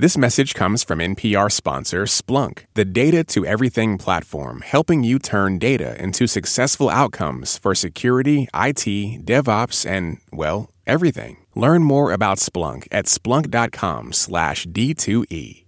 This message comes from NPR sponsor Splunk, the data to everything platform, helping you turn data into successful outcomes for security, IT, DevOps, and, well, everything. Learn more about Splunk at splunk.com slash D2E.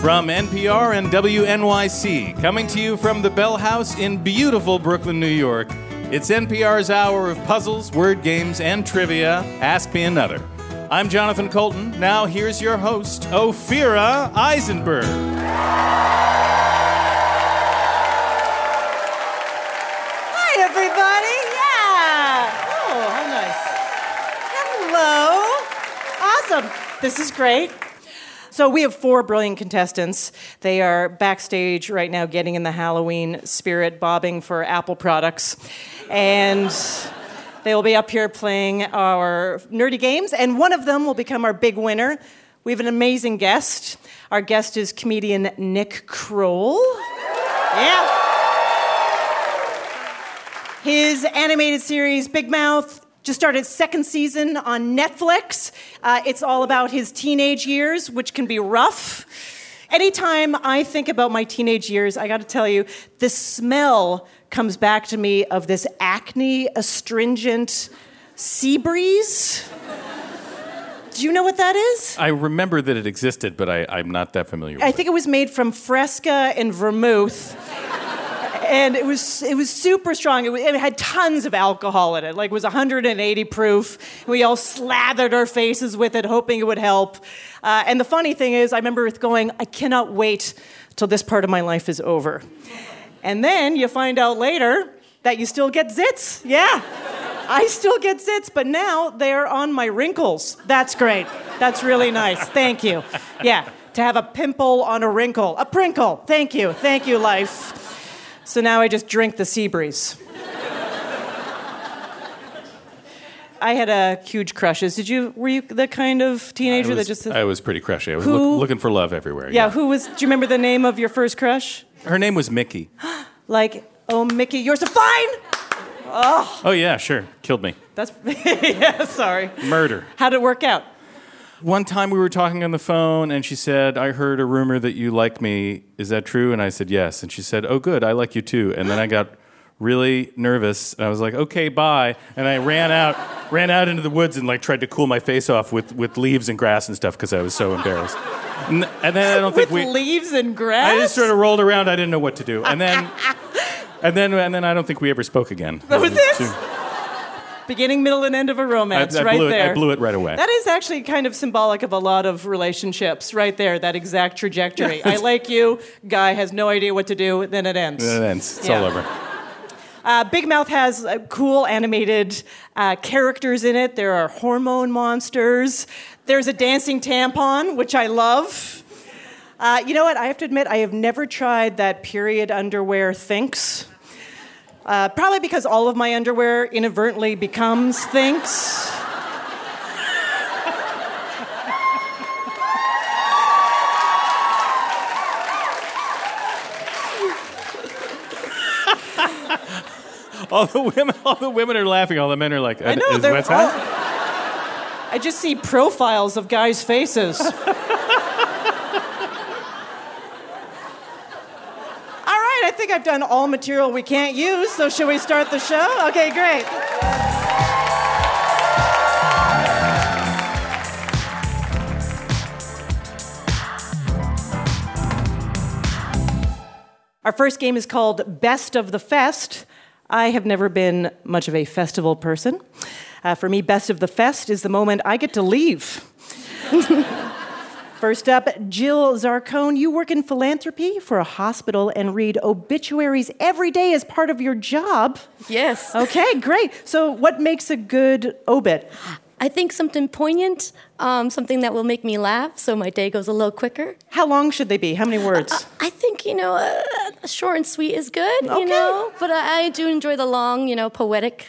From NPR and WNYC, coming to you from the Bell House in beautiful Brooklyn, New York. It's NPR's hour of puzzles, word games, and trivia. Ask me another. I'm Jonathan Coulton. Now here's your host, Ophira Eisenberg. Hi, everybody. Yeah. Oh, how nice. Hello. Awesome. This is great. So, we have four brilliant contestants. They are backstage right now getting in the Halloween spirit, bobbing for Apple products. And they will be up here playing our nerdy games, and one of them will become our big winner. We have an amazing guest. Our guest is comedian Nick Kroll. Yeah. His animated series, Big Mouth, just started second season on Netflix. Uh, it's all about his teenage years, which can be rough. Anytime I think about my teenage years, I got to tell you, the smell comes back to me of this acne astringent sea breeze. Do you know what that is? I remember that it existed, but I, I'm not that familiar with I think it was made from Fresca and vermouth. And it was it was super strong. It, was, it, had tons of alcohol in it. Like it was 180 proof. We all slathered our faces with it, hoping it would help. Uh, and the funny thing is, I remember going, I cannot wait till this part of my life is over. And then you find out later that you still get zits. Yeah. I still get zits, but now they're on my wrinkles. That's great. That's really nice. Thank you. Yeah, to have a pimple on a wrinkle. A prinkle. Thank you. Thank you, life. So now I just drink the sea breeze. I had a huge crushes. Did you? Were you the kind of teenager was, that just? I was pretty crushy. I was look, looking for love everywhere. yeah. Who was? Do you remember the name of your first crush? Her name was Mickey. Like, oh, Mickey, you're so fine. Oh yeah, sure. Killed me. That's yeah. Sorry. Murder. How'd it work out? One time we were talking on the phone, and she said, "I heard a rumor that you like me. Is that true?" And I said, "Yes." And she said, "Oh, good. I like you too." And then I got really nervous, and I was like, "Okay, bye." And I ran out, ran out into the woods, and like tried to cool my face off with, with leaves and grass and stuff because I was so embarrassed. And, and then I don't think With we. leaves and grass. I just sort of rolled around. I didn't know what to do, and then, and then, and then I don't think we ever spoke again. That was was it? Beginning, middle, and end of a romance, I right blew it, there. I blew it right away. That is actually kind of symbolic of a lot of relationships, right there. That exact trajectory. I like you. Guy has no idea what to do. Then it ends. And it ends. It's Yeah. all over. Uh, Big Mouth has uh, cool animated uh, characters in it. There are hormone monsters. There's a dancing tampon, which I love. Uh, you know what? I have to admit, I have never tried that period underwear thinks. Uh, probably because all of my underwear inadvertently becomes thinks. All the women, all the women are laughing. All the men are like, I know. is they're what's all- I just see profiles of guys' faces. All right, I think I've done all material we can't use, so should we start the show? Okay, great. Our first game is called Best of the Fest. I have never been much of a festival person. Uh, for me, Best of the Fest is the moment I get to leave. First up, Jill Zarcone. You work in philanthropy for a hospital and read obituaries every day as part of your job. Yes. Okay, great. So, what makes a good obit? I think something poignant, um, something that will make me laugh so my day goes a little quicker. How long should they be? How many words? I think, you know, uh, short and sweet is good, Okay. you know, but I, I do enjoy the long, you know, poetic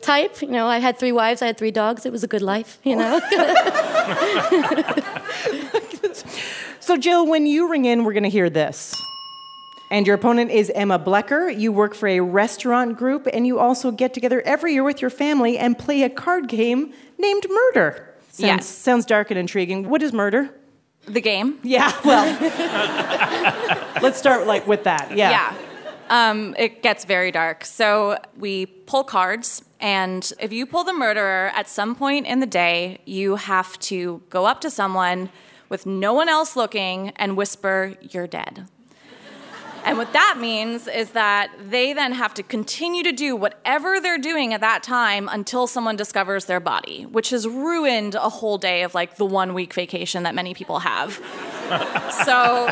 type. You know, I had three wives, I had three dogs. It was a good life, you know. So, Jill, when you ring in, we're going to hear this. And your opponent is Emma Blecker. You work for a restaurant group, and you also get together every year with your family and play a card game named Murder. Sounds, Yes. Sounds dark and intriguing. What is murder? The game. Yeah, well, let's start like with that. Yeah. Yeah. Um, it gets very dark. So we pull cards, and if you pull the murderer at some point in the day, you have to go up to someone with no one else looking and whisper, You're dead. And what that means is that they then have to continue to do whatever they're doing at that time until someone discovers their body, which has ruined a whole day of like the one week vacation that many people have. so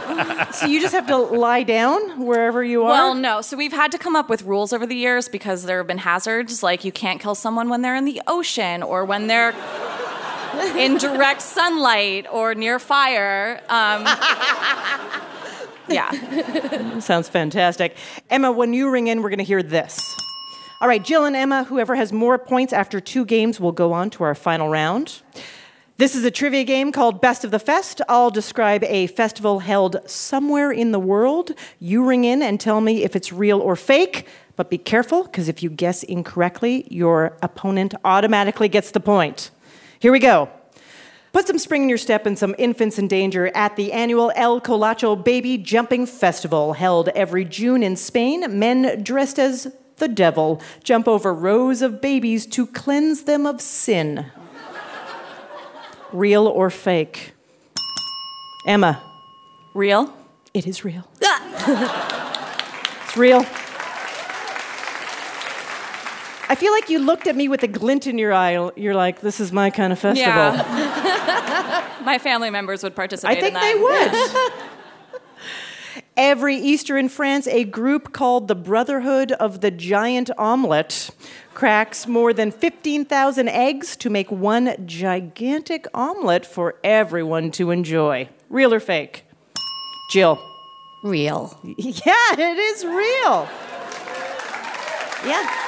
So you just have to lie down wherever you are. well, no. So we've had to come up with rules over the years because there have been hazards. Like you can't kill someone when they're in the ocean or when they're in direct sunlight or near fire. Um, yeah. Sounds fantastic. Emma, when you ring in, we're going to hear this. All right, Jill and Emma, whoever has more points after two games will go on to our final round. This is a trivia game called Best of the Fest. I'll describe a festival held somewhere in the world. You ring in and tell me if it's real or fake, but be careful because if you guess incorrectly, your opponent automatically gets the point. Here we go. Put some spring in your step and some infants in danger at the annual El Colacho Baby Jumping Festival held every June in Spain. Men dressed as the devil jump over rows of babies to cleanse them of sin. Real or fake? Emma, Real? it is real. Ah! it's real. I feel like you looked at me with a glint in your eye. You're like, this is my kind of festival. Yeah. My family members would participate in that. I think in they would. Every Easter in France, a group called the Brotherhood of the Giant Omelette cracks more than 15,000 eggs to make one gigantic omelet for everyone to enjoy. Real or fake? Jill. Real. Yeah, it is real. Yeah.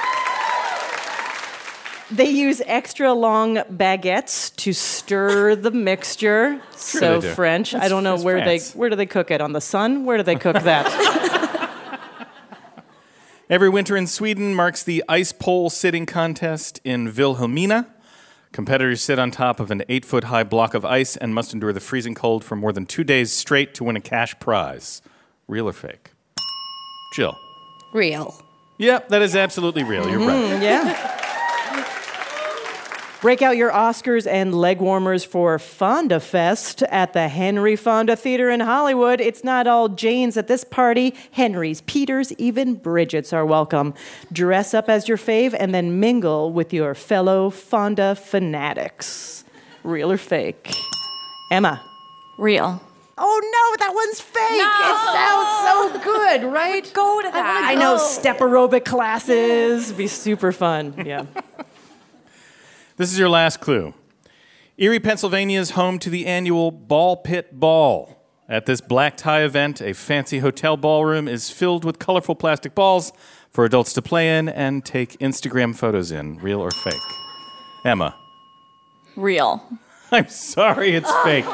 They use extra long baguettes to stir the mixture. so they do. French. I don't know where France. they where do they cook it on the sun? Where do they cook that? Every winter in Sweden marks the ice pole sitting contest in Vilhelmina. Competitors sit on top of an eight foot high block of ice and must endure the freezing cold for more than two days straight to win a cash prize. Real or fake? Jill. Real. Yep, that is absolutely real. You're mm-hmm, right. yeah. Break out your Oscars and leg warmers for Fonda Fest at the Henry Fonda Theater in Hollywood. It's not all Janes at this party. Henrys, Peters, even Bridgets are welcome. Dress up as your fave and then mingle with your fellow Fonda fanatics. Real or fake? Emma. Real. Oh no, that one's fake. It sounds so good, right? Go to that. I know step aerobic classes be super fun. Yeah. This is your last clue. Erie, Pennsylvania is home to the annual Ball Pit Ball. At this black tie event, a fancy hotel ballroom is filled with colorful plastic balls for adults to play in and take Instagram photos in. Real or fake? Emma. Real. I'm sorry, it's fake.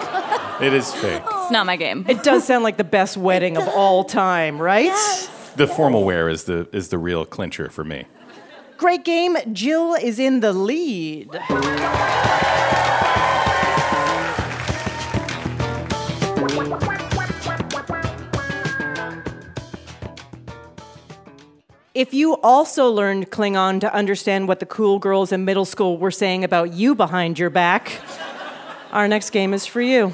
It is fake. It's not my game. It does sound like the best wedding of all time, right? The formal wear is the is the real clincher for me. Great game. Jill is in the lead. If you also learned Klingon to understand what the cool girls in middle school were saying about you behind your back, our next game is for you.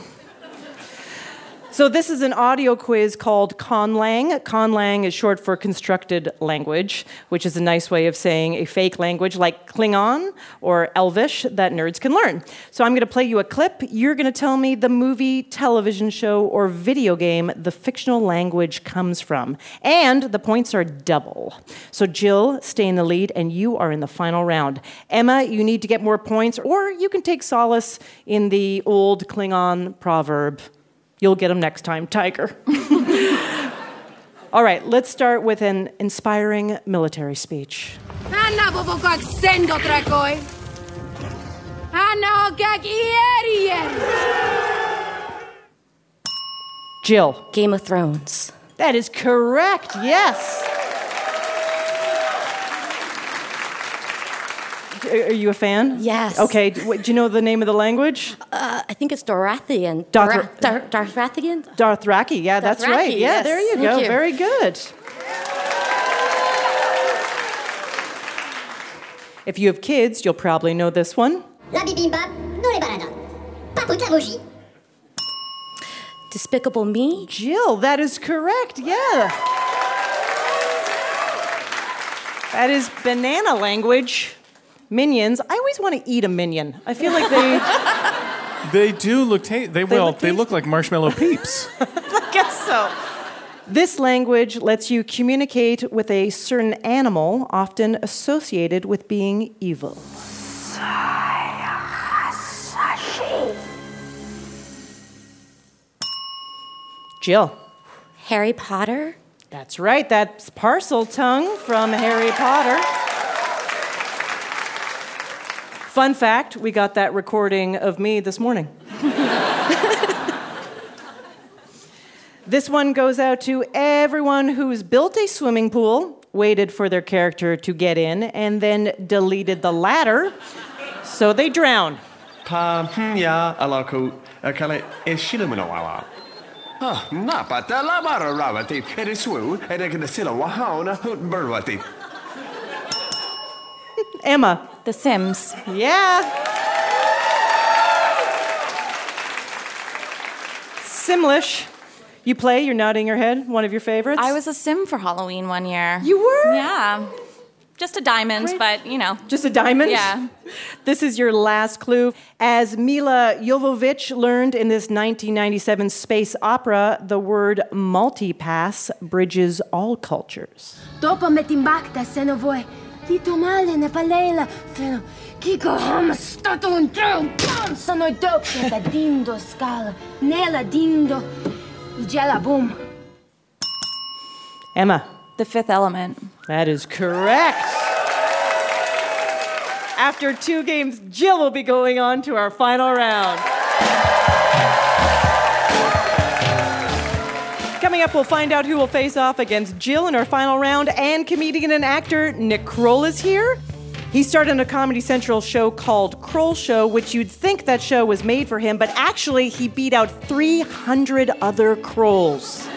So, this is an audio quiz called Conlang. Conlang is short for constructed language, which is a nice way of saying a fake language like Klingon or Elvish that nerds can learn. So, I'm going to play you a clip. You're going to tell me the movie, television show, or video game the fictional language comes from. And the points are double. So, Jill, stay in the lead, and you are in the final round. Emma, you need to get more points, or you can take solace in the old Klingon proverb. You'll get them next time, Tiger. All right, let's start with an inspiring military speech. Hanna bobo kak sendo trakoi. Hanna kak ieri ieri. Jill. Game of Thrones. That is correct, yes. Are you a fan? Yes. Okay. d- what- Do you know the name of the language? Uh, I think it's Dorathian. Dothra- Dora- Dar- Darthathian? Dothraki. Yeah, that's right. Dothraki, Yeah, yes. there you Thank go. you. Very good. If you have kids, you'll probably know this one. La bibimbap, non les bananas. Papoute la bougie. Despicable Me? Jill, that is correct. Yeah. That is banana language. Minions. I always want to eat a minion. I feel like they. They do look ta- they, well, look they look like marshmallow peeps. I guess so. This language lets you communicate with a certain animal, often associated with being evil. Jill. Harry Potter? That's right. That's Parseltongue from Harry Potter. Fun fact we got that recording of me this morning. this one goes out to everyone who's built a swimming pool, waited for their character to get in, and then deleted the ladder so they drown. Pa ya alako akale eshilamino wala. Na pata la bara ravati eriswu edekana sila wahauna hut burwati. Emma. The Sims. Yeah. Simlish. You play, you're nodding your head, one of your favorites? I was a Sim for Halloween one year. You were? Yeah. Just a diamond, Great. but you know. Just a diamond? Yeah. This is your last clue. As Milla Jovovich learned in this 1997 space opera, the word multipass bridges all cultures. Dopo me timbakta se no voi. Lito male ne palela. Feno. Kiko hama stato un treu. Pam sono doppia da dindo scala. Nella dindo. Igela boom. Emma. The fifth element. That is correct. After two games, Jill will be going on to our final round. Coming up, we'll find out who will face off against Jill in our final round, and comedian and actor Nick Kroll is here. He started a Comedy Central show called Kroll Show, which you'd think that show was made for him, but actually, he beat out 300 other Krolls.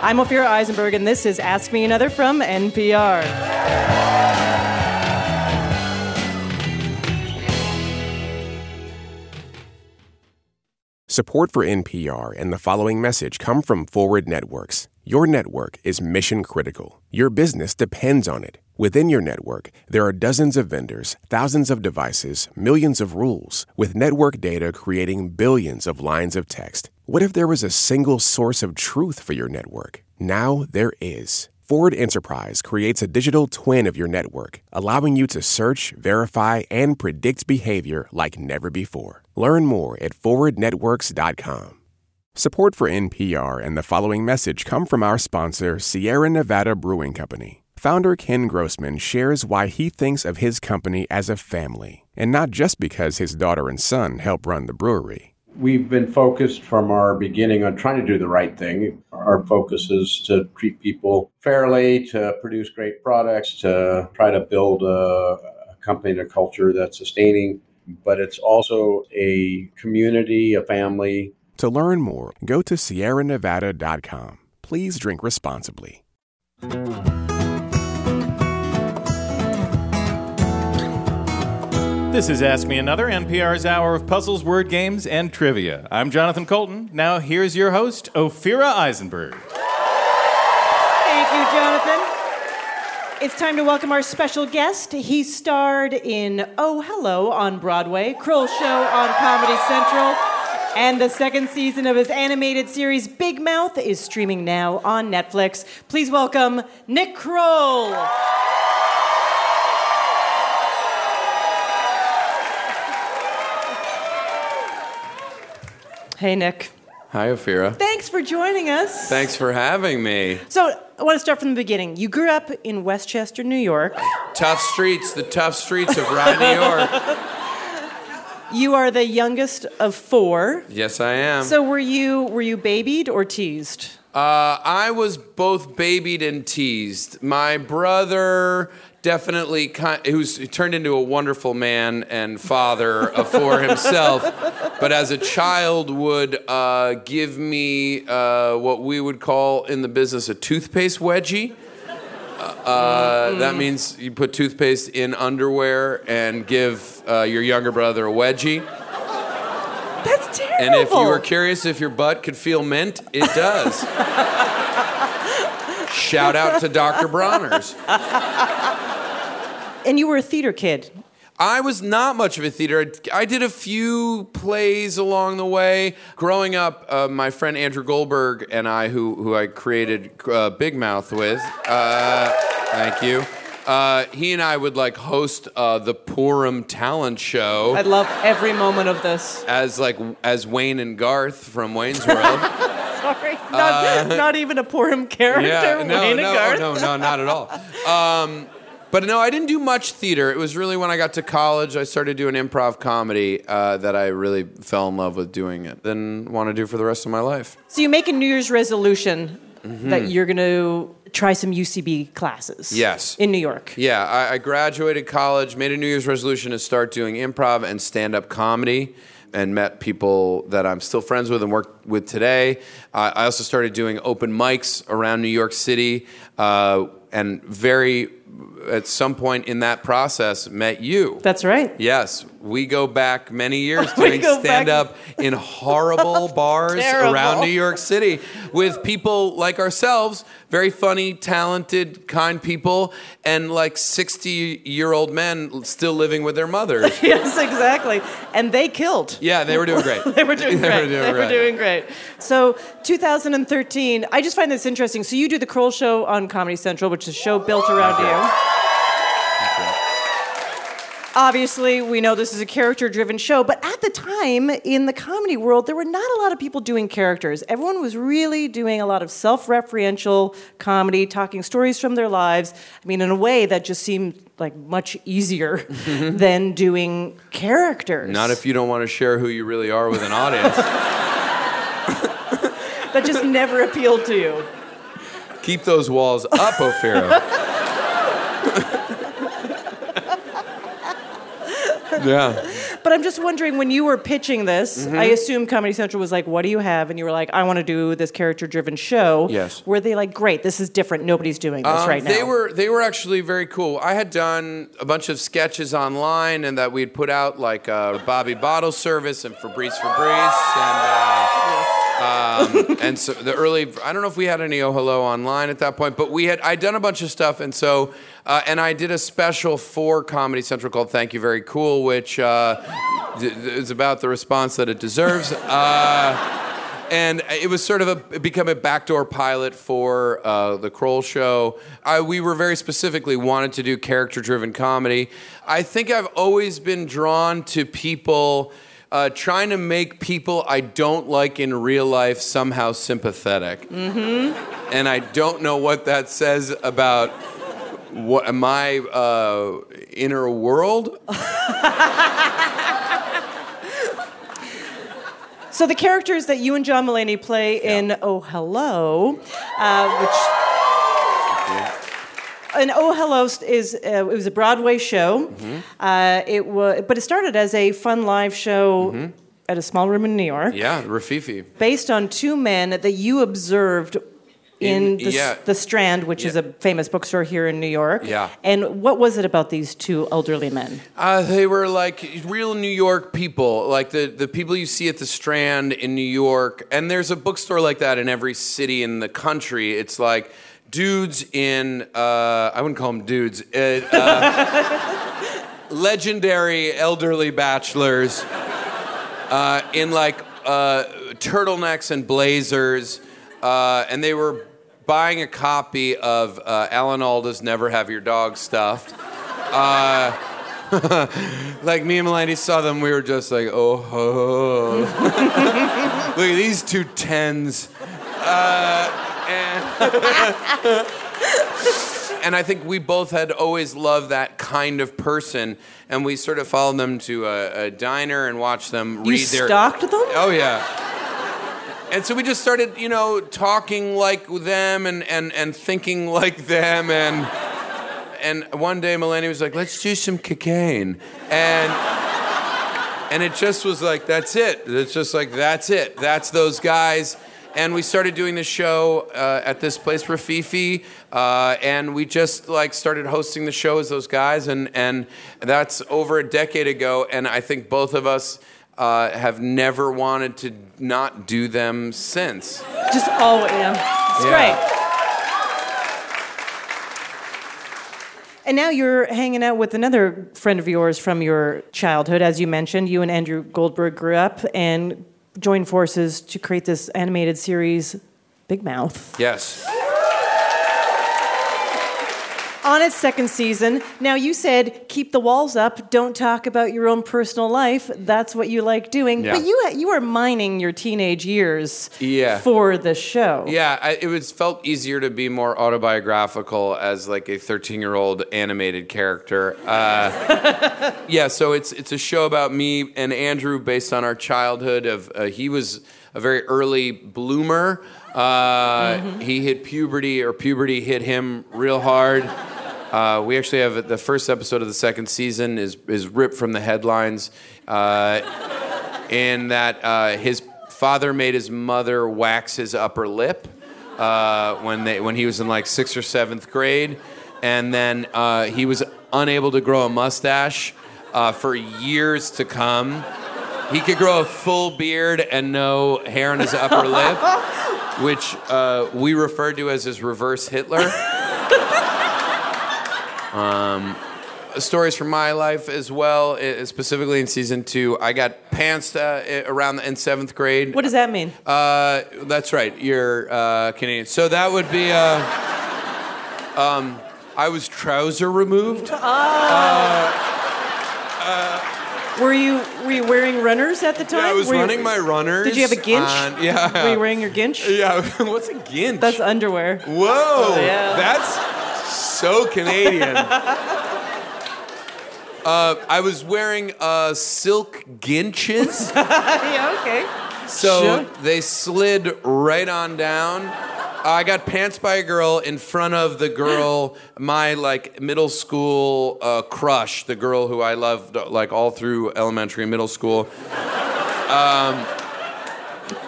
I'm Ophira Eisenberg, and this is Ask Me Another from NPR. Support for NPR and the following message come from Forward Networks. Your network is mission critical. Your business depends on it. Within your network, there are dozens of vendors, thousands of devices, millions of rules, with network data creating billions of lines of text. What if there was a single source of truth for your network? Now there is. Forward Enterprise creates a digital twin of your network, allowing you to search, verify, and predict behavior like never before. Learn more at forwardnetworks.com. Support for NPR and the following message come from our sponsor, Sierra Nevada Brewing Company. Founder Ken Grossman shares why he thinks of his company as a family, and not just because his daughter and son help run the brewery. We've been focused from our beginning on trying to do the right thing. Our focus is to treat people fairly, to produce great products, to try to build a, company and a culture that's sustaining. But it's also a community, a family. To learn more, go to sierranevada.com. Please drink responsibly. This is Ask Me Another, NPR's hour of puzzles, word games, and trivia. I'm Jonathan Coulton. Now here's your host, Ophira Eisenberg. Thank you, Jonathan. It's time to welcome our special guest. He starred in Oh Hello on Broadway, Kroll Show on Comedy Central, and the second season of his animated series Big Mouth is streaming now on Netflix. Please welcome Nick Kroll. Hey, Nick. Hi, Ophira. Thanks for joining us. Thanks for having me. So, I want to start from the beginning. You grew up in Westchester, New York. Tough streets, the tough streets of Rye, New York. You are the youngest of four. Yes, I am. So were you were you babied or teased? uh, I was both babied and teased. My brother definitely who's turned into a wonderful man and father uh, for himself, but as a child would uh, give me uh, what we would call in the business a toothpaste wedgie. Uh, that means you put toothpaste in underwear and give uh, your younger brother a wedgie. That's terrible. And if you were curious if your butt could feel mint, it does. Shout out to Dr. Bronner's. And you were a theater kid. I was not much of a theater. I did a few plays along the way. Growing up, uh, my friend Andrew Goldberg and I, who, who I created uh, Big Mouth with, uh, thank you. Uh, he and I would like host uh, the Purim talent show. I love every moment of this. As like as Wayne and Garth from Wayne's World. Sorry, not, not even a Purim character. Yeah, no, Wayne and no, Garth. no, no, not at all. Um, but no, I didn't do much theater. It was really when I got to college, I started doing improv comedy uh, that I really fell in love with doing it. Then want to do for the rest of my life. So you make a New Year's resolution Mm-hmm. that you're going to try some UCB classes. Yes. In New York. Yeah, I, I graduated college, made a New Year's resolution to start doing improv and stand up comedy, and met people that I'm still friends with and work with today. Uh, I also started doing open mics around New York City, uh, and very, at some point in that process, met you. That's right. Yes, we go back many years doing stand up in horrible bars Terrible. around New York City with people like ourselves, very funny, talented, kind people, and like 60 year old men still living with their mothers. yes, exactly. And they killed. Yeah, they were doing great. they were doing They great. were doing they were doing great. So, 2013, I just find this interesting. So, you do the Kroll Show on Comedy Central, which is a show built around you. Obviously, we know this is a character driven show, but at the time in the comedy world, there were not a lot of people doing characters. Everyone was really doing a lot of self referential comedy, talking stories from their lives. I mean, in a way that just seemed like much easier mm-hmm. than doing characters. Not if you don't want to share who you really are with an audience. that just never appealed to you. Keep those walls up, Ophira. yeah. But I'm just wondering when you were pitching this, Mhm. I assume Comedy Central was like, "What do you have?" And you were like, "I want to do this character-driven show." Yes. Were they like, "Great, this is different. Nobody's doing this Um, right now." They were they were actually very cool. I had done a bunch of sketches online, and that we'd put out like uh, Bobby Bottle Service and Fabrice Fabrice, and uh, um, and so the early. I don't know if we had any Oh Hello online at that point, but we had. I'd done a bunch of stuff, and so uh, and I did a special for Comedy Central called "Thank You Very Cool," which uh, is about the response that it deserves. Uh, and it was sort of a become a backdoor pilot for uh, the Kroll show. I, we were very specifically wanted to do character driven comedy. I think I've always been drawn to people. Uh, trying to make people I don't like in real life somehow sympathetic. Mm-hmm. And I don't know what that says about what my uh, inner world. So the characters that you and John Mulaney play in Oh Hello, uh, which. And Oh Hello is uh, it was a Broadway show. Mm-hmm. Uh, it was, but it started as a fun live show at a small room in New York, Yeah, Rififi. based on two men that you observed in, In- the, yeah. the Strand, which is a famous bookstore here in New York. Yeah. And what was it about these two elderly men? Uh, they were like real New York people, like the, the people you see at the Strand in New York. And there's a bookstore like that in every city in the country. It's like dudes in, uh, I wouldn't call them dudes, uh, legendary elderly bachelors uh, in like uh, turtlenecks and blazers. Uh, and they were buying a copy of Alan Alda's Never Have Your Dog Stuffed. Like me and Mulaney saw them, we were just like, oh, ho. look at these two tens. Uh, and, and I think we both had always loved that kind of person, and we sort of followed them to a, a diner and watched them You read their. You stalked them? Oh yeah. And so we just started, you know, talking like them and, and, and thinking like them and and one day Mulaney was like, "Let's do some cocaine," and and it just was like, "That's it." It's just like, "That's it." That's those guys. And we started doing the show uh, at this place Rififi, uh, and we just like started hosting the show as those guys, and and that's over a decade ago. And I think both of us uh, have never wanted to not do them since. Just oh yeah, it's Yeah. great. And now you're hanging out with another friend of yours from your childhood, as you mentioned. You and Andrew Goldberg grew up and joined forces to create this animated series, Big Mouth. Yes. On its second season, now you said keep the walls up, don't talk about your own personal life. That's what you like doing. Yeah. But you you are mining your teenage years Yeah. for the show. Yeah, I, it was felt easier to be more autobiographical as like a 13 year old animated character. Uh, yeah, so it's it's a show about me and Andrew based on our childhood. Of uh, he was a very early bloomer. Uh, He hit puberty, or puberty hit him real hard. Uh, we actually have the first episode of the second season is is ripped from the headlines. Uh, in that uh, his father made his mother wax his upper lip uh, when they when he was in like sixth or seventh grade, and then he was unable to grow a mustache for years to come. He could grow a full beard and no hair on his upper lip, which uh, we refer to as his reverse Hitler. Um, stories from my life as well, specifically in season two. I got pantsed uh, around the, in seventh grade. What does that mean? Uh, that's right. You're uh, Canadian. So that would be. Uh, um, I was trouser removed. Were you were you wearing runners at the time? Yeah, I was Were you- running my runners. Did you have a ginch? on- yeah. Were you wearing your ginch? Yeah. What's a ginch? That's underwear. Whoa. Oh, yeah. That's so Canadian. Uh, I was wearing uh, silk ginches. yeah, okay. So Sure. they slid right on down. I got pants by a girl in front of the girl, my like middle school uh, crush, the girl who I loved like all through elementary and middle school. Um,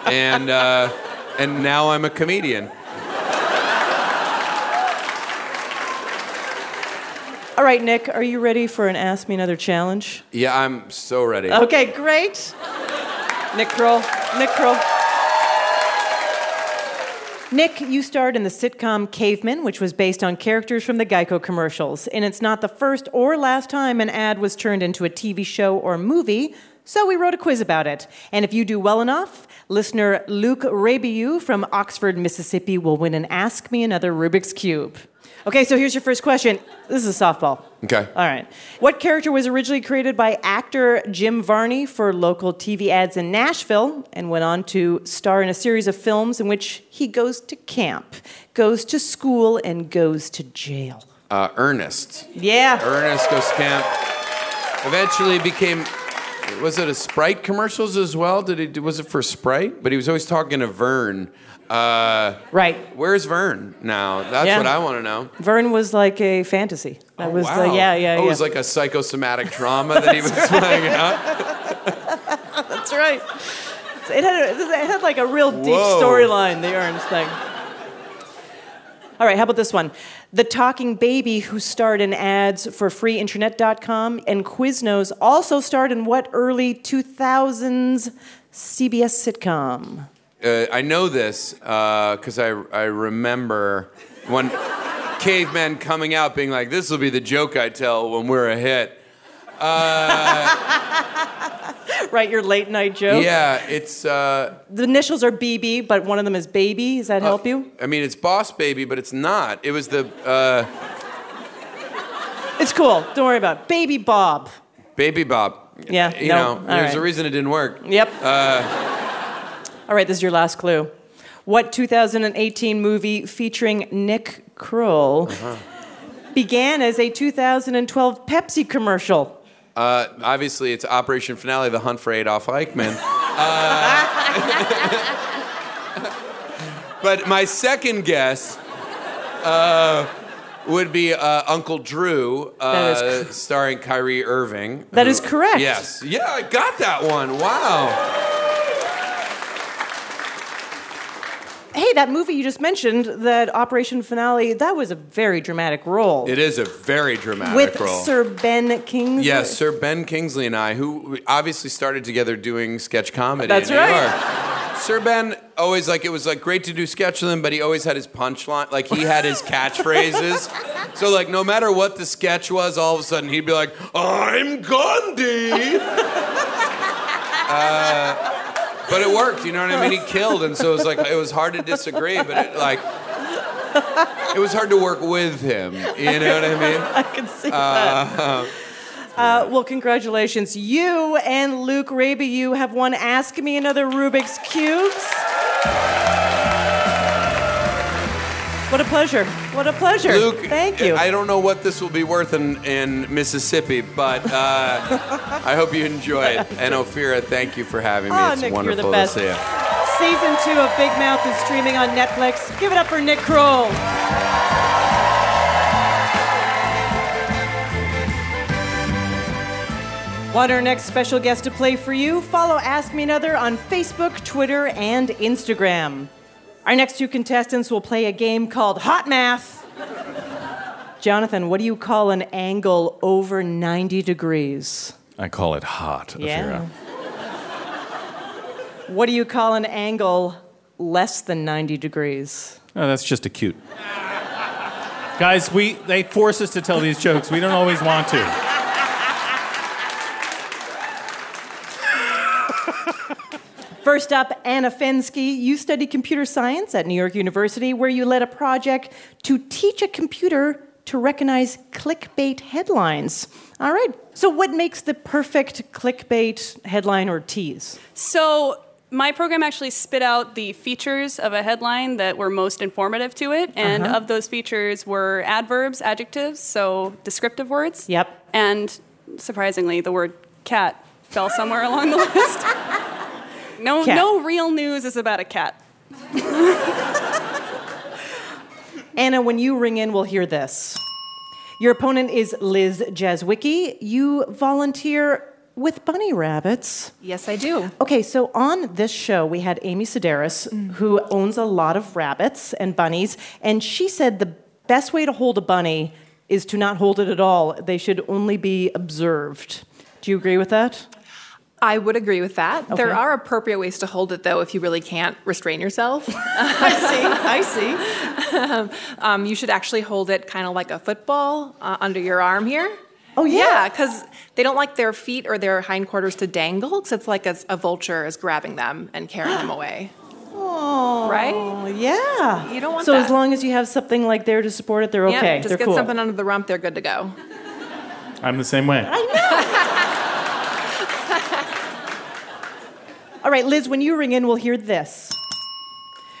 and uh, and now I'm a comedian. All right, Nick, are you ready for an Ask Me Another challenge? Yeah, I'm so ready. Okay, great. Nick Kroll. Nick Kroll. Nick, you starred in the sitcom Cavemen, which was based on characters from the Geico commercials. And it's not the first or last time an ad was turned into a TV show or movie, so we wrote a quiz about it. And if you do well enough, listener Luke Rabiou from Oxford, Mississippi will win an Ask Me Another Rubik's Cube. Okay, so here's your first question. This is a softball. Okay. All right. What character was originally created by actor Jim Varney for local TV ads in Nashville and went on to star in a series of films in which he goes to camp, goes to school, and goes to jail? Uh, Ernest. Yeah. Ernest goes to camp. Eventually became. Was it a Sprite commercials as well? Did he? Was it for Sprite? But he was always talking to Vern. Uh, right. Where's Vern now? That's Yeah. what I want to know. Vern was like a fantasy. That was the, yeah, yeah, Oh, yeah. it was like a psychosomatic trauma that he was playing out. That's right. It had, it had like a real deep storyline, the Ernest thing. All right, how about this one? The talking baby who starred in ads for freeinternet.com and Quiznos also starred in what early 2000s CBS sitcom? Uh, I know this because I I remember when cavemen coming out being like, "This will be the joke I tell when we're a hit." Right, your late night joke? Yeah, it's. Uh, The initials are BB, but one of them is baby. Does that help you? I mean, it's Boss Baby, but it's not. It was the uh, It's cool. Don't worry about it. Baby Bob. Baby Bob. Yeah, You no, know, all there's right. a reason it didn't work. Yep. All right, this is your last clue. What 2018 movie featuring Nick Kroll Uh-huh. began as a 2012 Pepsi commercial? uh, obviously, it's Operation Finale: The Hunt for Adolf Eichmann. Uh, but my second guess uh, would be uh, Uncle Drew, uh, is starring Kyrie Irving. That who- is correct. Yes. Yeah, I got that one. Wow. Hey, that movie you just mentioned, that Operation Finale, that was a very dramatic role. It is a very dramatic With role. Sir Ben Kingsley. Yes, Sir Ben Kingsley and I, who obviously started together doing sketch comedy. That's in New right. York. Sir Ben always like it was like great to do sketch with him, but he always had his punchline. Like he had his catchphrases. So like no matter what the sketch was, all of a sudden he'd be like, "I'm Gandhi." uh, but it worked, you know what I mean? He killed, and so it was like it was hard to disagree, but it like it was hard to work with him. You know what I mean? I can see that. Uh, Uh, well, congratulations. You and Luke Raby, you have won Ask Me Another Rubik's Cubes. What a pleasure. What a pleasure. Luke, Thank you. I don't know what this will be worth in, in Mississippi, but uh, I hope you enjoy it. And Ophira, thank you for having me. Oh, it's Nick, wonderful the best. to see you. Season two of Big Mouth is streaming on Netflix. Give it up for Nick Kroll. Want our next special guest to play for you? Follow Ask Me Another on Facebook, Twitter, and Instagram. Our next two contestants will play a game called Hot Math. Jonathan, what do you call an angle over 90 degrees? I call it hot. Yeah. What do you call an angle less than 90 degrees? Oh, that's just acute. Guys, we they force us to tell these jokes. We don't always want to. First up, Anna Fensky. You studied computer science at New York University, where you led a project to teach a computer to recognize clickbait headlines. All right. So, what makes the perfect clickbait headline or tease? So my program actually spit out the features of a headline that were most informative to it, and Uh-huh. of those features were adverbs, adjectives, so descriptive words. Yep. And surprisingly, the word cat fell somewhere along the list. No, Cat. no real news is about a cat. Anna, when you ring in, we'll hear this. Your opponent is Liz Jazwicki. You volunteer with bunny rabbits. Yes, I do. Okay, so on this show, we had Amy Sedaris, mm. who owns a lot of rabbits and bunnies, and she said the best way to hold a bunny is to not hold it at all. They should only be observed. Do you agree with that? I would agree with that. There are appropriate ways to hold it, though, if you really can't restrain yourself. I see. I see. um, you should actually hold it kind of like a football uh, under your arm here. Oh, yeah. Yeah, because they don't like their feet or their hindquarters to dangle, because it's like a, a vulture is grabbing them and carrying them away. Oh, Right? Yeah. You don't want so that. as long as you have something like there to support it, they're Yeah, okay. just they're get cool. something under the rump, they're good to go. I'm the same way. All right, Liz, when you ring in, we'll hear this.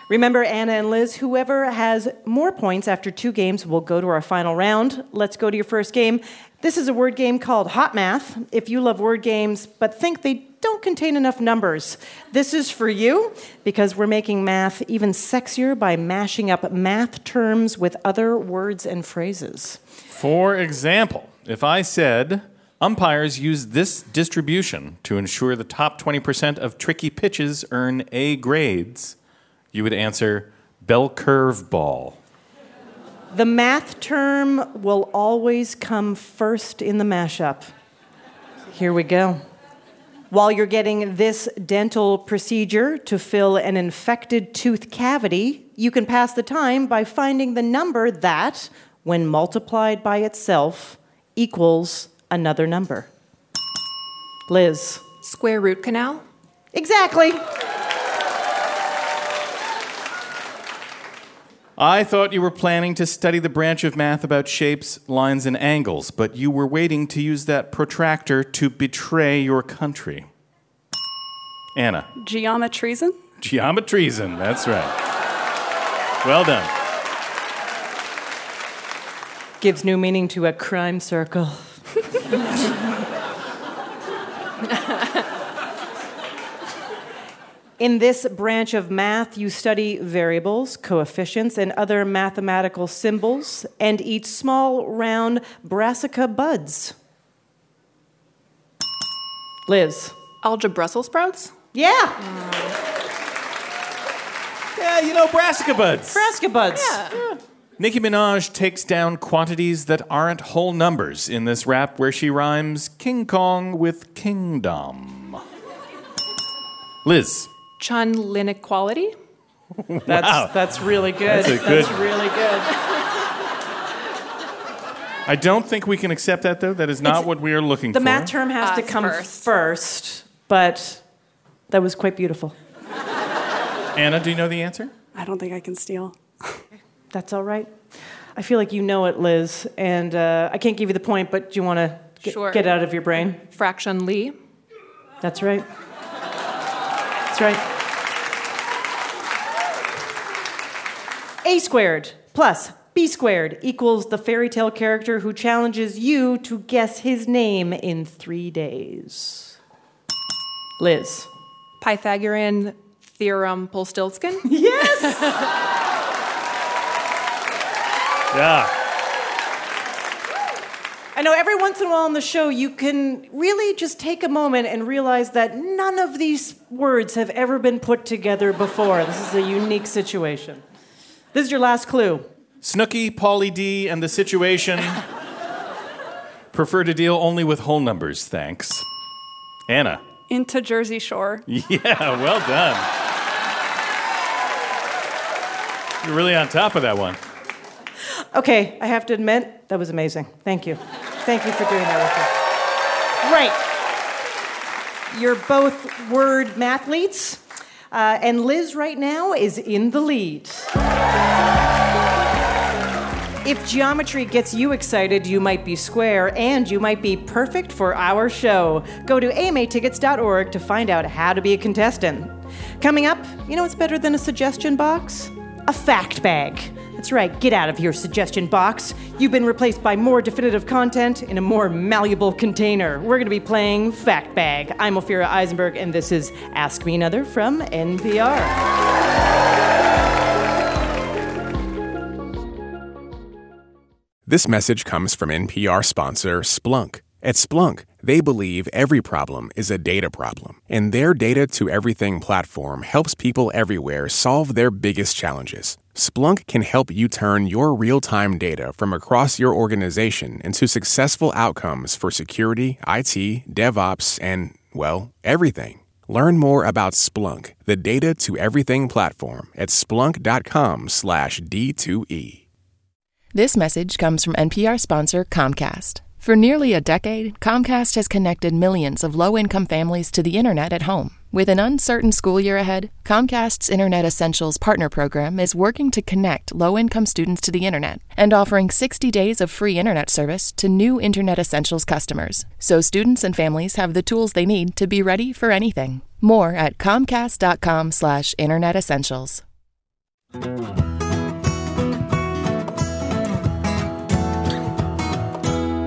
Remember, Anna and Liz, whoever has more points after two games will go to our final round. Let's go to your first game. This is a word game called Hot Math. If you love word games but think they don't contain enough numbers, this is for you because we're making math even sexier by mashing up math terms with other words and phrases. For example, if I said umpires use this distribution to ensure the top 20% of tricky pitches earn A grades, you would answer bell curve ball. The math term will always come first in the mashup. Here we go. While you're getting this dental procedure to fill an infected tooth cavity, you can pass the time by finding the number that, when multiplied by itself, equals another number. Liz. Square root canal? Exactly. I thought you were planning to study the branch of math about shapes, lines, and angles, but you were waiting to use that protractor to betray your country. Anna. Geometreason? Geometreason, that's right. Well done. Gives new meaning to a crime circle. In this branch of math, you study variables, coefficients, and other mathematical symbols, and eat small, round brassica buds. Liz. Algebra Brussels sprouts? Yeah. Yeah, you know, brassica buds. Brassica buds. Yeah. Nicki Minaj takes down quantities that aren't whole numbers in this rap where she rhymes King Kong with kingdom. Liz. Chun-Li inequality? That's, Wow. that's really good. That's a good- really good. I don't think we can accept that, though. That is not It's- what we are looking for. The for. math term has Uh, to come first. first, but that was quite beautiful. Anna, do you know the answer? I don't think I can steal. That's all right. I feel like you know it, Liz, and uh, I can't give you the point, but do you want to get, Sure. get out of your brain? Fraction Lee? That's right. That's right. A squared plus B squared equals the fairy tale character who challenges you to guess his name in three days. Liz. Pythagorean theorem Polstiltskin? Yes! Yeah. I know every once in a while on the show, you can really just take a moment and realize that none of these words have ever been put together before. This is a unique situation. This is your last clue. Snooki, Pauly D, and the situation prefer to deal only with whole numbers, thanks. Anna. Into Jersey Shore. Yeah, well done. You're really on top of that one. Okay, I have to admit, that was amazing. Thank you. Thank you for doing that with me. Great. You're both word mathletes, uh, and Liz right now is in the lead. If geometry gets you excited, you might be square and you might be perfect for our show. Go to amatickets.org to find out how to be a contestant. Coming up, you know what's better than a suggestion box? A fact bag. That's right, get out of your suggestion box. You've been replaced by more definitive content in a more malleable container. We're going to be playing Fact Bag. I'm Ophira Eisenberg, and this is Ask Me Another from NPR. This message comes from NPR sponsor Splunk. At Splunk, they believe every problem is a data problem, and their data to everything platform helps people everywhere solve their biggest challenges. Splunk can help you turn your real time data from across your organization into successful outcomes for security, IT, DevOps, and, well, everything. Learn more about Splunk, the data to everything platform, at splunk.com/slash D2E. This message comes from NPR sponsor Comcast. For nearly a decade, Comcast has connected millions of low income families to the internet at home. With an uncertain school year ahead, Comcast's Internet Essentials Partner Program is working to connect low income students to the internet and offering 60 days of free internet service to new Internet Essentials customers, so students and families have the tools they need to be ready for anything. More at comcast.com/slash internet essentials.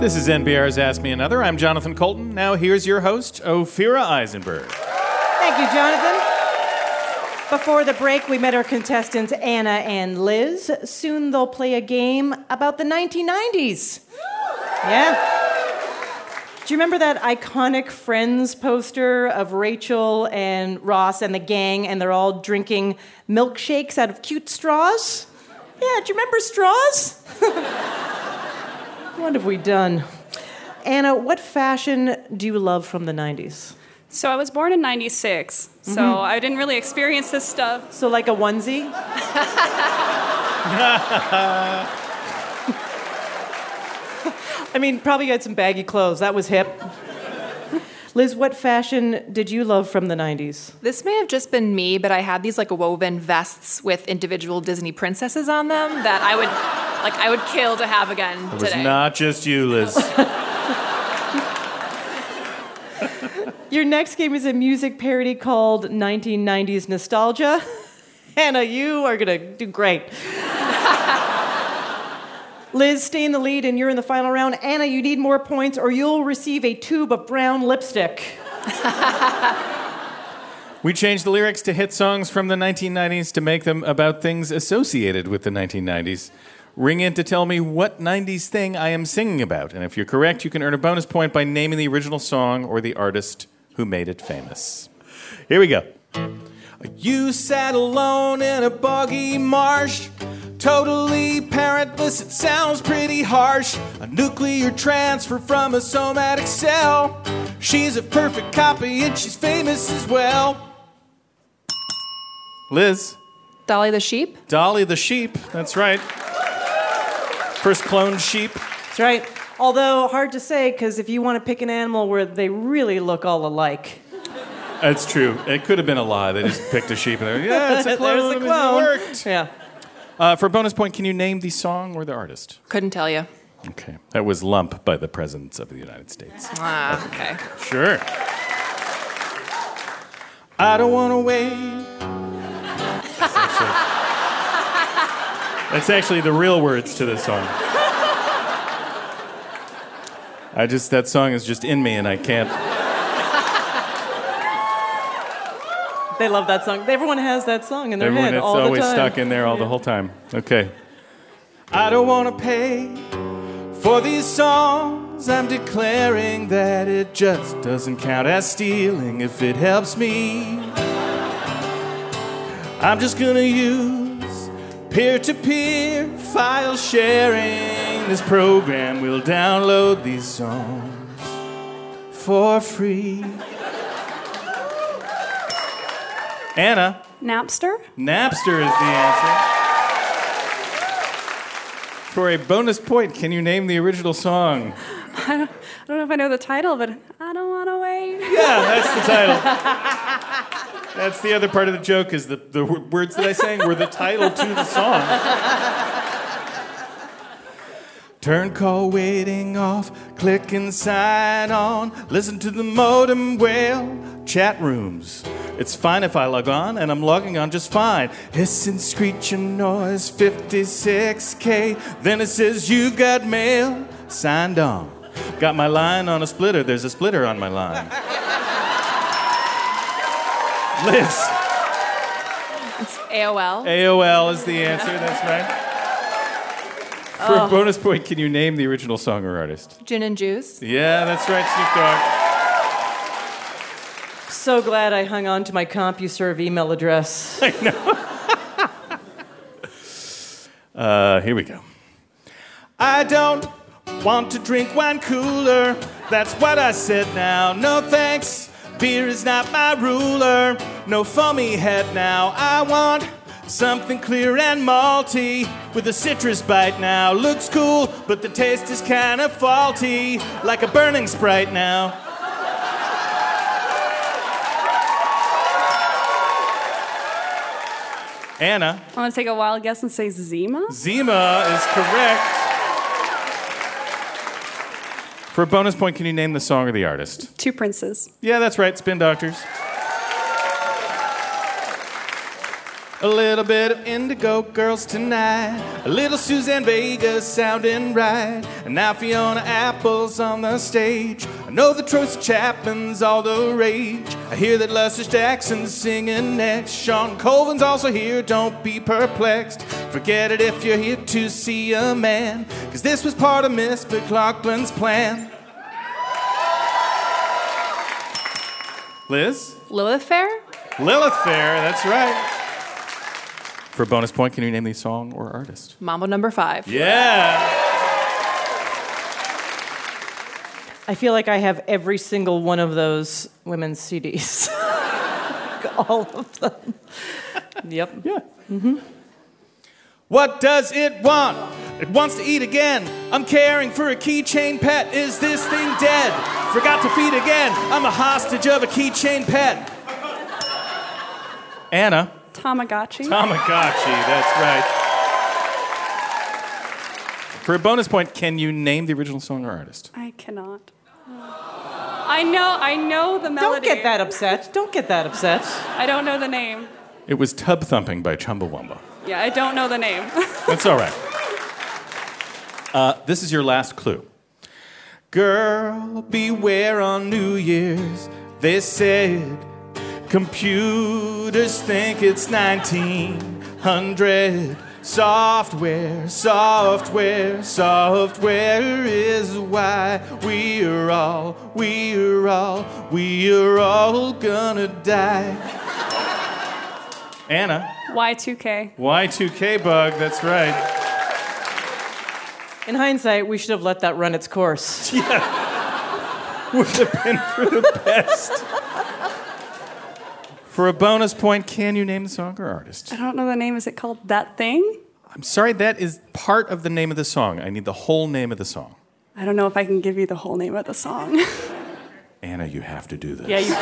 This is NPR's Ask Me Another. I'm Jonathan Coulton. Now here's your host, Ophira Eisenberg. Thank you, Jonathan. Before the break, we met our contestants, Anna and Liz. Soon they'll play a game about the 1990s. Yeah. Do you remember that iconic Friends poster of Rachel and Ross and the gang, and they're all drinking milkshakes out of cute straws? Yeah, do you remember straws? what have we done? Anna, what fashion do you love from the 90s? So I was born in 96, so Mhm. I didn't really experience this stuff. So, like a onesie? I mean, probably you had some baggy clothes. That was hip. Liz, what fashion did you love from the 90s? This may have just been me, but I had these like woven vests with individual Disney princesses on them that I would like I would kill to have again It was today. not just you, Liz. Your next game is a music parody called 1990s Nostalgia. Anna, you are going to do great. Liz, stay in the lead and you're in the final round. Anna, you need more points or you'll receive a tube of brown lipstick. We changed the lyrics to hit songs from the 1990s to make them about things associated with the 1990s. Ring in to tell me what 90s thing I am singing about. And if you're correct, you can earn a bonus point by naming the original song or the artist who made it famous. Here we go. You sat alone in a boggy marsh, totally parentless. It sounds pretty harsh. A nuclear transfer from a somatic cell. She's a perfect copy and she's famous as well. Liz. Dolly the sheep? Dolly the sheep. That's right. First cloned sheep. That's right. Although hard to say because if you want to pick an animal where they really look all alike. That's true. It could have been a lie. They just picked a sheep and they're yeah, it's a There's clone. the It clone. worked. Yeah. Uh, for a bonus point, can you name the song or the artist? Couldn't tell you. Okay. That was Lump by the Presidents of the United States. Ah, okay. Sure. I don't want to wait. That's actually, that's actually the real words to this song. I just, that song is just in me and I can't. They love that song. Everyone has that song in their Everyone, head it's all always the time. stuck in there all the whole time. Okay. I don't want to pay for these songs. I'm declaring that it just doesn't count as stealing if it helps me. I'm just gonna use peer to peer file sharing. This program will download these songs for free. Anna. Napster? Napster is the answer. For a bonus point, can you name the original song? I don't, I don't know if I know the title, but I don't want to wait. Yeah, that's the title. That's the other part of the joke is the, the words that I sang were the title to the song. Turn call waiting off, click and sign on. Listen to the modem wail, chat rooms. It's fine if I log on, and I'm logging on just fine. Hissing, screeching noise, 56k. Then it says you've got mail, signed on. Got my line on a splitter, there's a splitter on my line. Liz, It's AOL. AOL is the answer, that's right. For Oh. a bonus point, can you name the original song or artist? Gin and juice? Yeah, that's right, Snoop Dogg. So glad I hung on to my CompuServe email address. I know. Uh, here we go. I don't want to drink wine cooler. That's what I said now. No thanks. Beer is not my ruler. No foamy head now. I want something clear and malty with a citrus bite now. Looks cool, but the taste is kind of faulty. Like a burning sprite now. Anna. I'm going to take a wild guess and say Zima. Zima is correct. For a bonus point, can you name the song or the artist? Two Princes. Yeah, that's right, Spin Doctors. A little bit of Indigo Girls tonight. A little Suzanne Vega sounding right. And now Fiona Apple's on the stage. I know that Tracy Chapman's all the rage. I hear that Lester Jackson's singing next. Shawn Colvin's also here, don't be perplexed. Forget it if you're here to see a man. Cause this was part of Miss McLachlan's plan. Liz? Lilith Fair? Lilith Fair, that's right. For a bonus point, can you name the song or artist? Mambo number five. Yeah. I feel like I have every single one of those women's CDs. All of them. Yep. Yeah. Mm-hmm. What does it want? It wants to eat again. I'm caring for a keychain pet. Is this thing dead? Forgot to feed again. I'm a hostage of a keychain pet. Anna. Tamagotchi. Tamagotchi, that's right. For a bonus point, can you name the original song or artist? I cannot. I know, I know the melody. Don't get that upset. Don't get that upset. I don't know the name. It was Tub Thumping by Chumbawamba. Yeah, I don't know the name. That's all right. Uh, this is your last clue. Girl, beware on New Year's. They said Computers think it's 1900. Software, software, software is why we're all, we're all, we're all gonna die. Anna, Y2K. Y2K bug, that's right. In hindsight, we should have let that run its course. Yeah. Would have been for the best. For a bonus point, can you name the song or artist? I don't know the name. Is it called That Thing? I'm sorry, that is part of the name of the song. I need the whole name of the song. I don't know if I can give you the whole name of the song. Anna, you have to do this. yeah, you.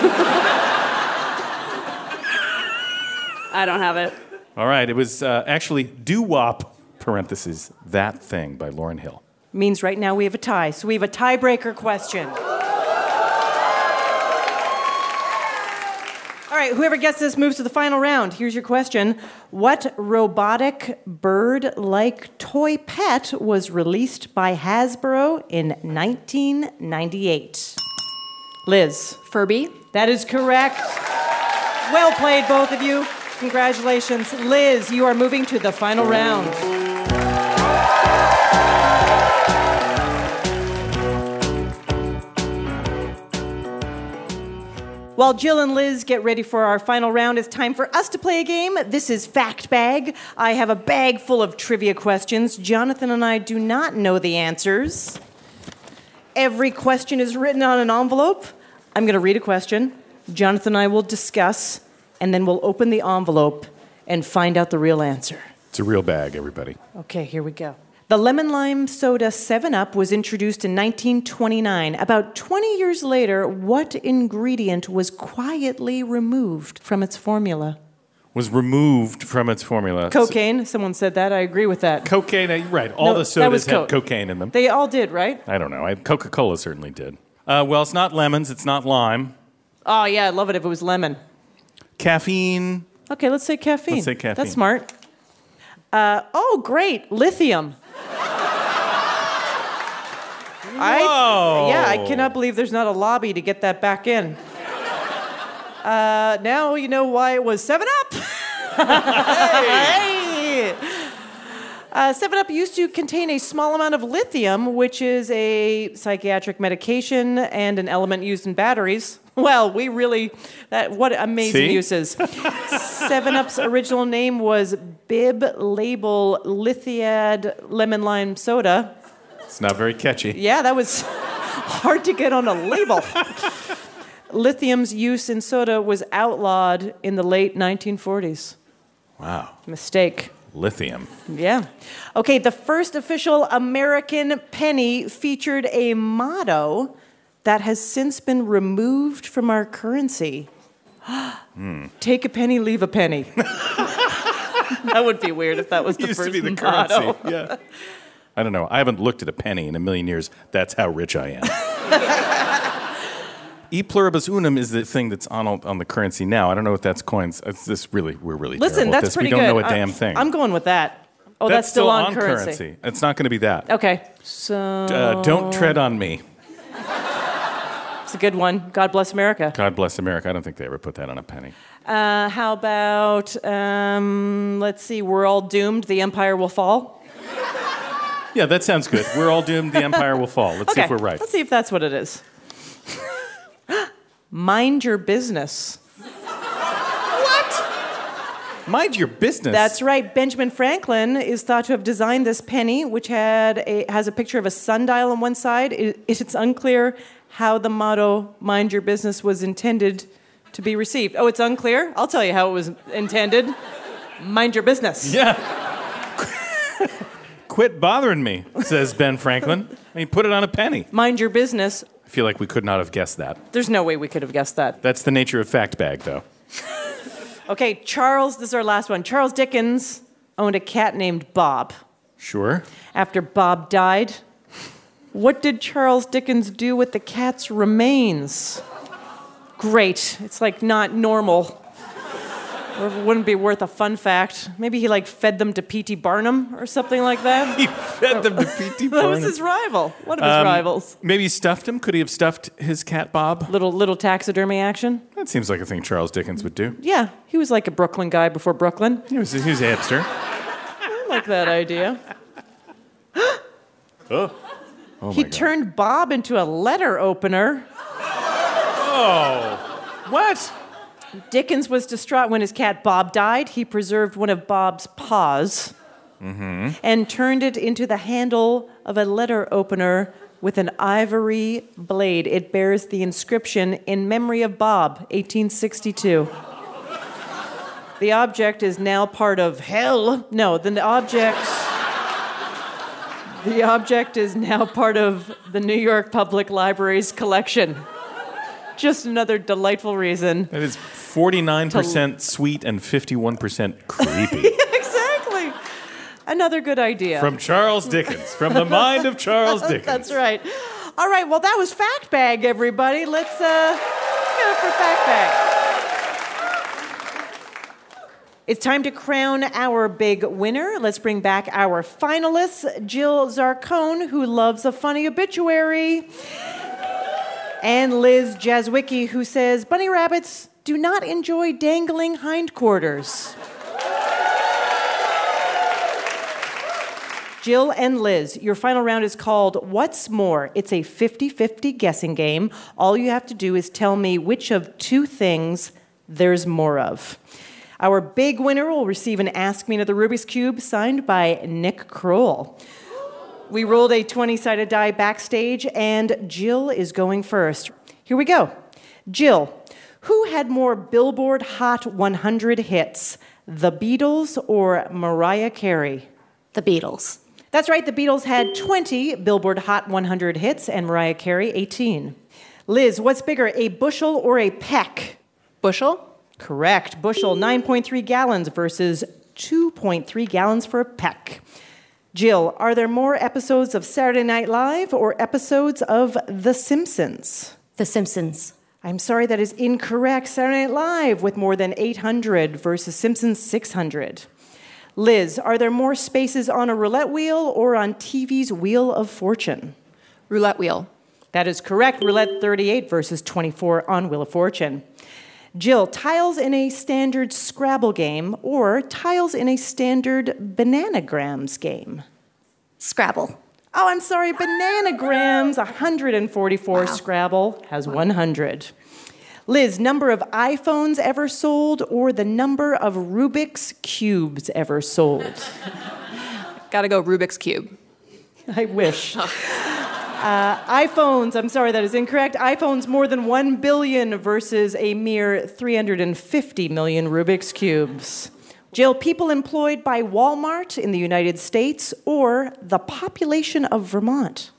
I don't have it. All right, it was uh, actually doo wop, parentheses, that thing by Lauryn Hill. Means right now we have a tie. So we have a tiebreaker question. Right, whoever gets this moves to the final round. Here's your question What robotic bird like toy pet was released by Hasbro in 1998? Liz. Furby. That is correct. Well played, both of you. Congratulations. Liz, you are moving to the final round. While Jill and Liz get ready for our final round, it's time for us to play a game. This is Fact Bag. I have a bag full of trivia questions. Jonathan and I do not know the answers. Every question is written on an envelope. I'm going to read a question. Jonathan and I will discuss, and then we'll open the envelope and find out the real answer. It's a real bag, everybody. Okay, here we go. The lemon lime soda 7 Up was introduced in 1929. About 20 years later, what ingredient was quietly removed from its formula? Was removed from its formula. Cocaine. Someone said that. I agree with that. Cocaine, uh, right. All No, the sodas was had Coke. cocaine in them. They all did, right? I don't know. Coca Cola certainly did. Uh, well, it's not lemons, it's not lime. Oh, yeah, I'd love it if it was lemon. Caffeine. Okay, let's say caffeine. Let's say caffeine. That's smart. Uh, oh, great. Lithium. I, yeah, I cannot believe there's not a lobby to get that back in. Uh, now you know why it was 7 Up. hey! Uh, 7 Up used to contain a small amount of lithium, which is a psychiatric medication and an element used in batteries. Well, we really, that, what amazing See? uses. 7 Up's original name was Bib Label Lithiated Lemon Lime Soda. It's not very catchy. Yeah, that was hard to get on a label. Lithium's use in soda was outlawed in the late 1940s. Wow. Mistake. Lithium. Yeah. Okay, the first official American penny featured a motto that has since been removed from our currency. Hmm. Take a penny, leave a penny. that would be weird if that was the Used first to be the motto. currency. Yeah. I don't know. I haven't looked at a penny in a million years. That's how rich I am. E pluribus unum is the thing that's on on the currency now. I don't know if that's coins. It's this really we're really Listen, that's this. pretty we don't good. know a I- damn thing. I'm going with that. Oh, that's, still, on, currency. It's not going to be that. Okay, so Uh, don't tread on me. It's a good one. God bless America. God bless America. I don't think they ever put that on a penny. Uh, how about um, let's see, we're all doomed. The empire will fall. Yeah, that sounds good. We're all doomed. The empire will fall. Let's see if we're right. let's see if that's what it is. Mind your business. What? Mind your business. That's right. Benjamin Franklin is thought to have designed this penny, which had a, has a picture of a sundial on one side. It, it's unclear how the motto "Mind your business" was intended to be received. Oh, it's unclear. I'll tell you how it was intended. Mind your business. Yeah. Quit bothering me, says Ben Franklin. I mean, put it on a penny. Mind your business. I feel like we could not have guessed that. There's no way we could have guessed that. That's the nature of fact bag, though. Okay, Charles, this is our last one. Charles Dickens owned a cat named Bob. Sure. After Bob died, what did Charles Dickens do with the cat's remains? Great. It's like not normal. Or wouldn't be worth a fun fact. Maybe he like fed them to P.T. Barnum or something like that. he fed them to P.T. that was his rival. One of his Um, rivals. Maybe he stuffed him. Could he have stuffed his cat Bob? Little little taxidermy action. That seems like a thing Charles Dickens would do. Yeah, he was like a Brooklyn guy before Brooklyn. He was, he was a hipster. I like that idea. Oh. Oh he God. turned Bob into a letter opener. Oh. What? Dickens was distraught when his cat Bob died. He preserved one of Bob's paws Mm-hmm. and turned it into the handle of a letter opener with an ivory blade. It bears the inscription In Memory of Bob, 1862. The object is now part of hell. No, the object. The object is now part of the New York Public Library's collection. Just another delightful reason. That is 49% sweet and 51% creepy. exactly. Another good idea. From Charles Dickens, from the mind of Charles Dickens. That's right. All right, well, that was Fact Bag, everybody. Let's uh, it up for Fact Bag. It's time to crown our big winner. Let's bring back our finalists Jill Zarcone, who loves a funny obituary, and Liz Jazwicki, who says bunny rabbits do not enjoy dangling hindquarters. Jill and Liz, your final round is called What's More? It's a 50 50 guessing game. All you have to do is tell me which of two things there's more of. Our big winner will receive an Ask Me to the Rubik's Cube signed by Nick Kroll. We rolled a 20 sided die backstage, and Jill is going first. Here we go. Jill, who had more Billboard Hot 100 hits, the Beatles or Mariah Carey? The Beatles. That's right, the Beatles had 20 Billboard Hot 100 hits and Mariah Carey 18. Liz, what's bigger, a bushel or a peck? Bushel? Correct. Bushel, 9.3 gallons versus 2.3 gallons for a peck. Jill, are there more episodes of Saturday Night Live or episodes of The Simpsons? The Simpsons. I'm sorry, that is incorrect. Saturday Night Live with more than 800 versus Simpsons 600. Liz, are there more spaces on a roulette wheel or on TV's Wheel of Fortune? Roulette wheel. That is correct. Roulette 38 versus 24 on Wheel of Fortune. Jill, tiles in a standard Scrabble game or tiles in a standard Bananagrams game? Scrabble. Oh, I'm sorry, Bananagrams, 144. Scrabble has 100. Liz, number of iPhones ever sold or the number of Rubik's Cubes ever sold? Gotta go Rubik's Cube. I wish. Uh, iPhones, I'm sorry, that is incorrect. iPhones more than 1 billion versus a mere 350 million Rubik's Cubes. Jill, people employed by Walmart in the United States or the population of Vermont?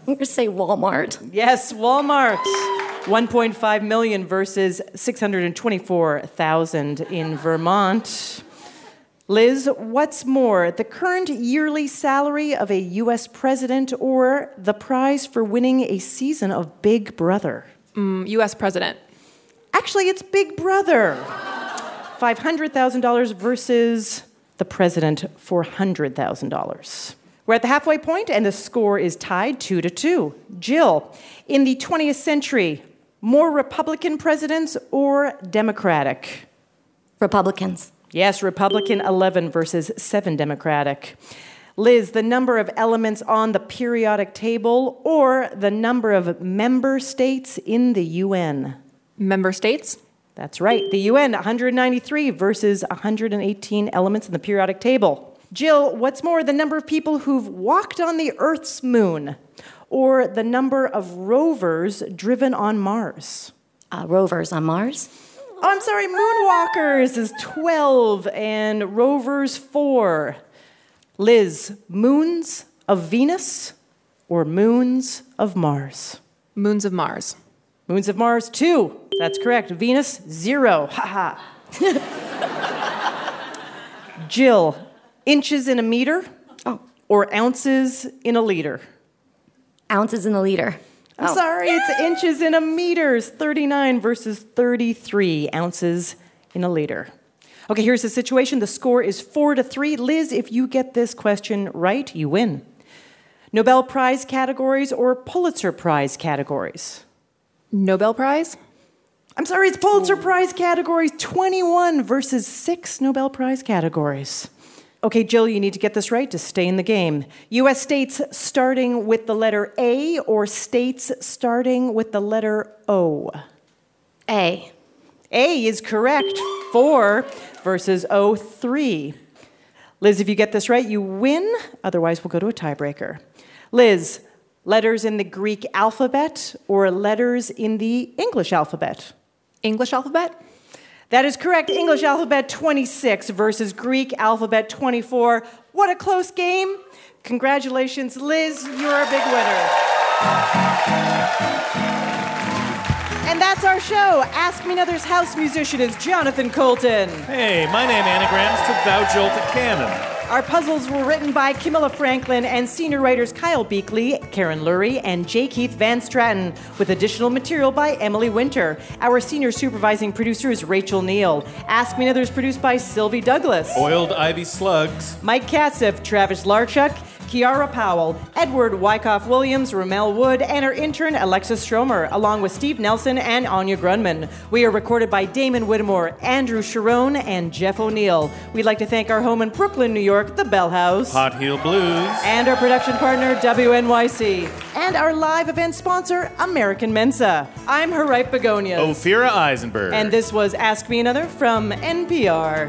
I'm going to say Walmart. Yes, Walmart. 1.5 million versus 624,000 in Vermont. Liz, what's more, the current yearly salary of a U.S. president or the prize for winning a season of Big Brother? Mm, U.S. president. Actually, it's Big Brother. $500,000 versus the president, $400,000. We're at the halfway point, and the score is tied two to two. Jill, in the 20th century, more Republican presidents or Democratic? Republicans. Yes, Republican 11 versus 7 Democratic. Liz, the number of elements on the periodic table or the number of member states in the UN? Member states? That's right. The UN, 193 versus 118 elements in the periodic table. Jill, what's more, the number of people who've walked on the Earth's moon or the number of rovers driven on Mars? Uh, rovers on Mars. Oh, I'm sorry, moonwalkers is 12 and rovers 4. Liz, moons of Venus or moons of Mars? Moons of Mars. Moons of Mars, 2. That's correct. Venus, 0. Ha ha. Jill, inches in a meter oh. or ounces in a liter? Ounces in a liter. I'm Oh. sorry, it's inches in a meters. 39 versus 33 ounces in a liter. Okay, here's the situation. The score is four to three. Liz, if you get this question right, you win. Nobel Prize categories or Pulitzer Prize categories? Nobel Prize? I'm sorry, it's Pulitzer Prize categories 21 versus six Nobel Prize categories. Okay, Jill, you need to get this right to stay in the game. US states starting with the letter A or states starting with the letter O? A. A is correct. Four versus O, three. Liz, if you get this right, you win. Otherwise, we'll go to a tiebreaker. Liz, letters in the Greek alphabet or letters in the English alphabet? English alphabet? That is correct. English alphabet 26 versus Greek alphabet 24. What a close game. Congratulations, Liz. You're a big winner. And that's our show. Ask Me Another's house musician is Jonathan Coulton. Hey, my name anagrams to Thou Jolted Cannon. Our puzzles were written by Camilla Franklin and senior writers Kyle Beakley, Karen Lurie, and J. Keith Van Straaten, with additional material by Emily Winter. Our senior supervising producer is Rachel Neel. Ask Me Another is produced by Sylvie Douglis. Oiled Ivy Slugs. Mike Katzif, Travis Larchuk, Kiara Powell, Edward Wyckoff Williams, Ramel Wood, and our intern Alexis Stromer, along with Steve Nelson and Anya Grundmann. We are recorded by Damon Whittemore, Andrew Sharon, and Jeff O'Neill. We'd like to thank our home in Brooklyn, New York, the Bell House. Hot Heel Blues. And our production partner, WNYC. And our live event sponsor, American Mensa. I'm Harriet Begonia. Ophira Eisenberg. And this was Ask Me Another from NPR.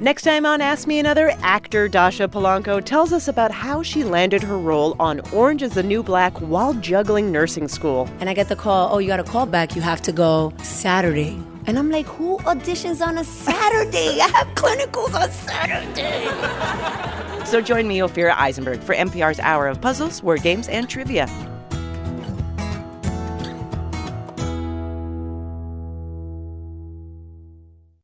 Next time on Ask Me Another, actor Dasha Polanco tells us about how she landed her role on Orange is the New Black while juggling nursing school. And I get the call, oh, you got a call back, you have to go Saturday. And I'm like, who auditions on a Saturday? I have clinicals on Saturday. So join me, Ophira Eisenberg, for NPR's Hour of Puzzles, Word Games, and Trivia.